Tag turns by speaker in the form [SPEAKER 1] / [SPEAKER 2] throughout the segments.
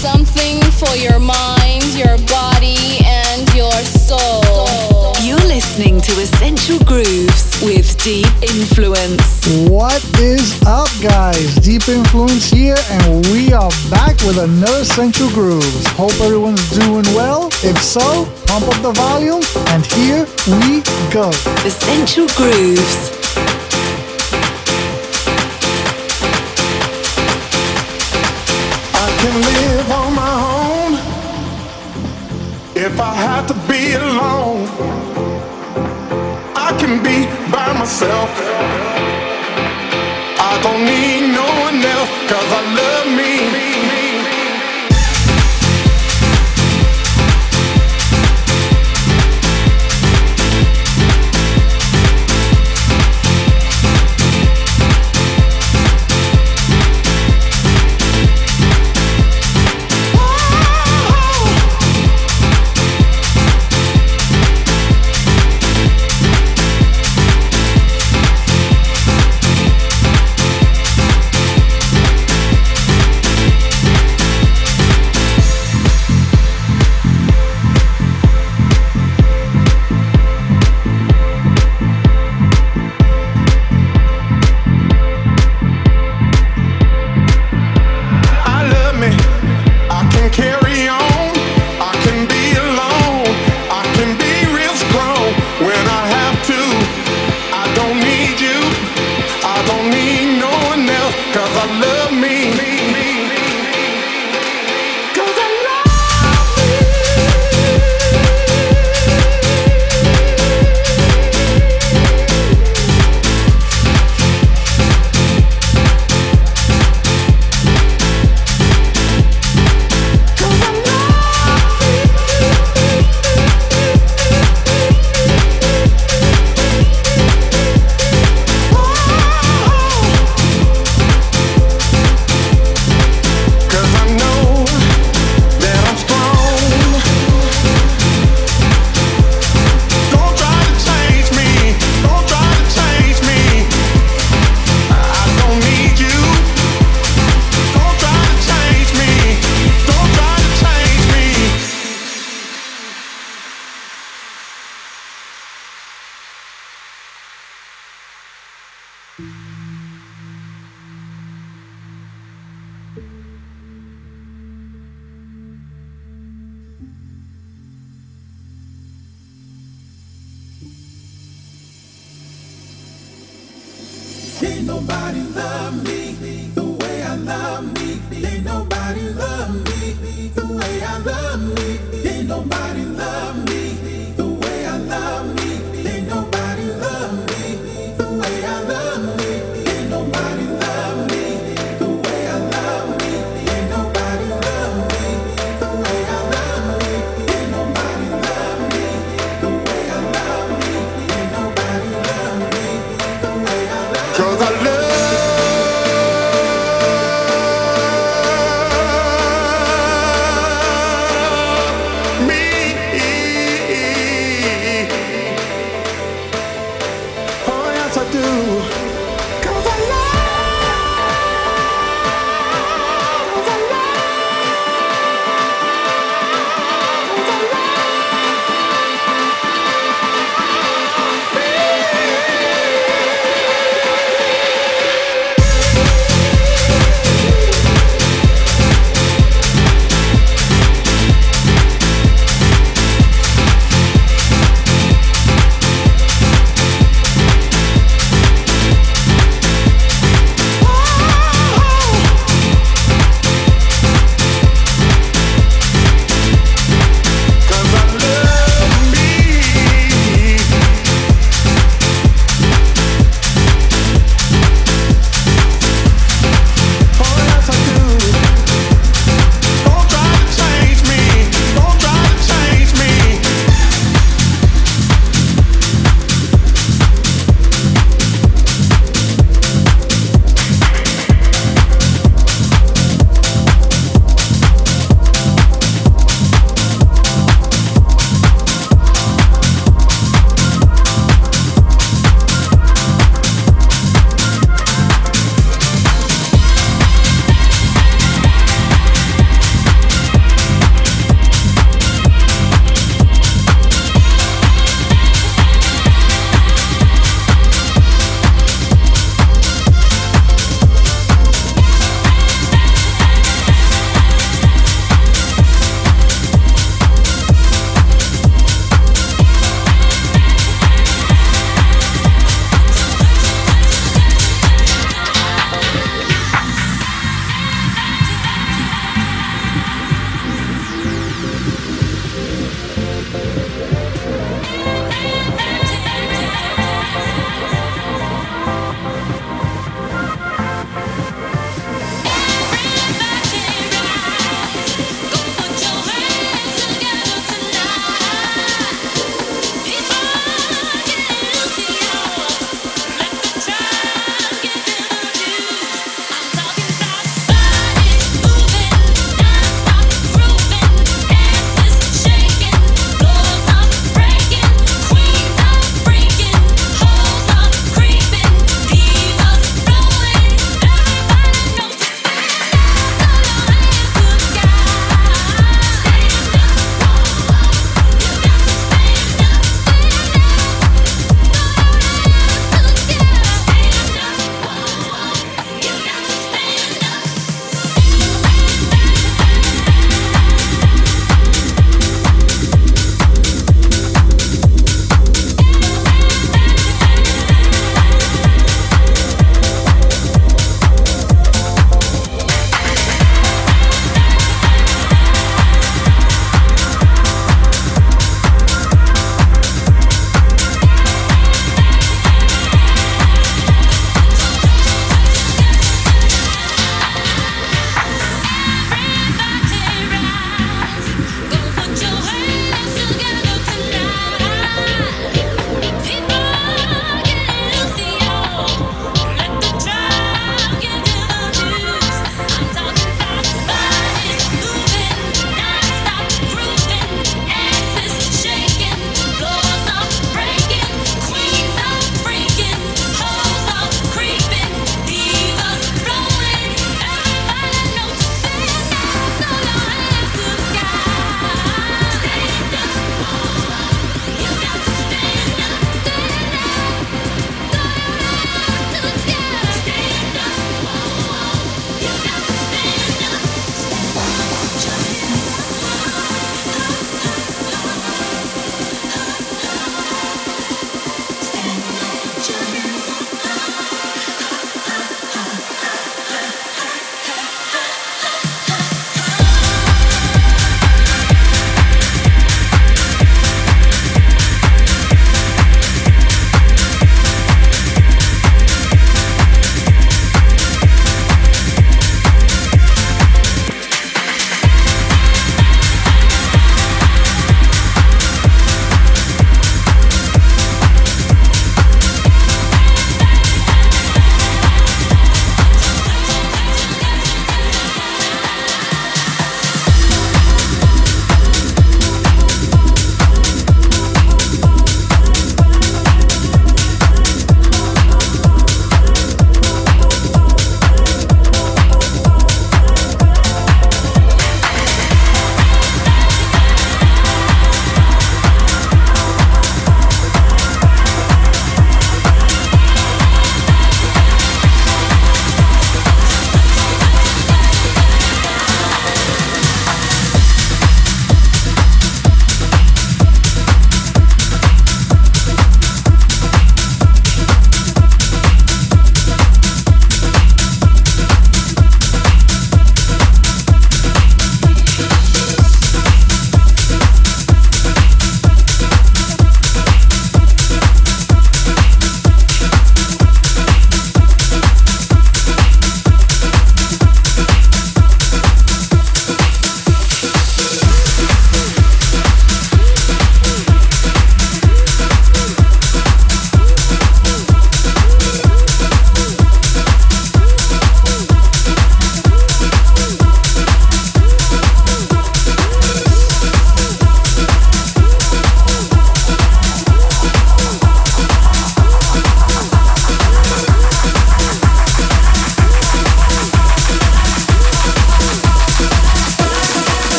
[SPEAKER 1] something for your mind, your body, and your soul.
[SPEAKER 2] You're listening to Essential Grooves with Deep Influence.
[SPEAKER 3] What is up, guys? Deep Influence here, and we are back with another Essential Grooves. Hope everyone's doing well. If so, pump up the volume, and here we go.
[SPEAKER 2] Essential Grooves.
[SPEAKER 4] Alone. I can be by myself. I don't need no one else, cause I love me. do.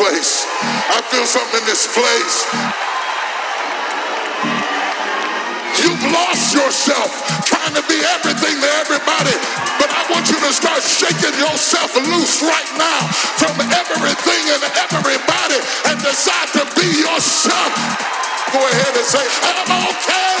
[SPEAKER 5] place. I feel something in this place. You've lost yourself trying to be everything to everybody, but I want you to start shaking yourself loose right now from everything and everybody and decide to be yourself. Go ahead and say, I'm okay.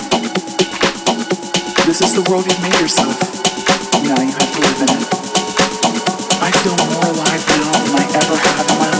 [SPEAKER 6] This is the world you've made yourself. Now you have to live in it. I feel more alive now than I ever have in my life.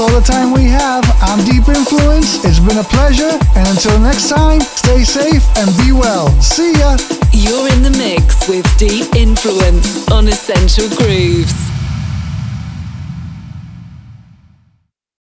[SPEAKER 3] All the time we have. I'm Deep Influence. It's been a pleasure. And until next time, stay safe and be well. See ya.
[SPEAKER 2] You're in the mix with Deep Influence on Essential Grooves.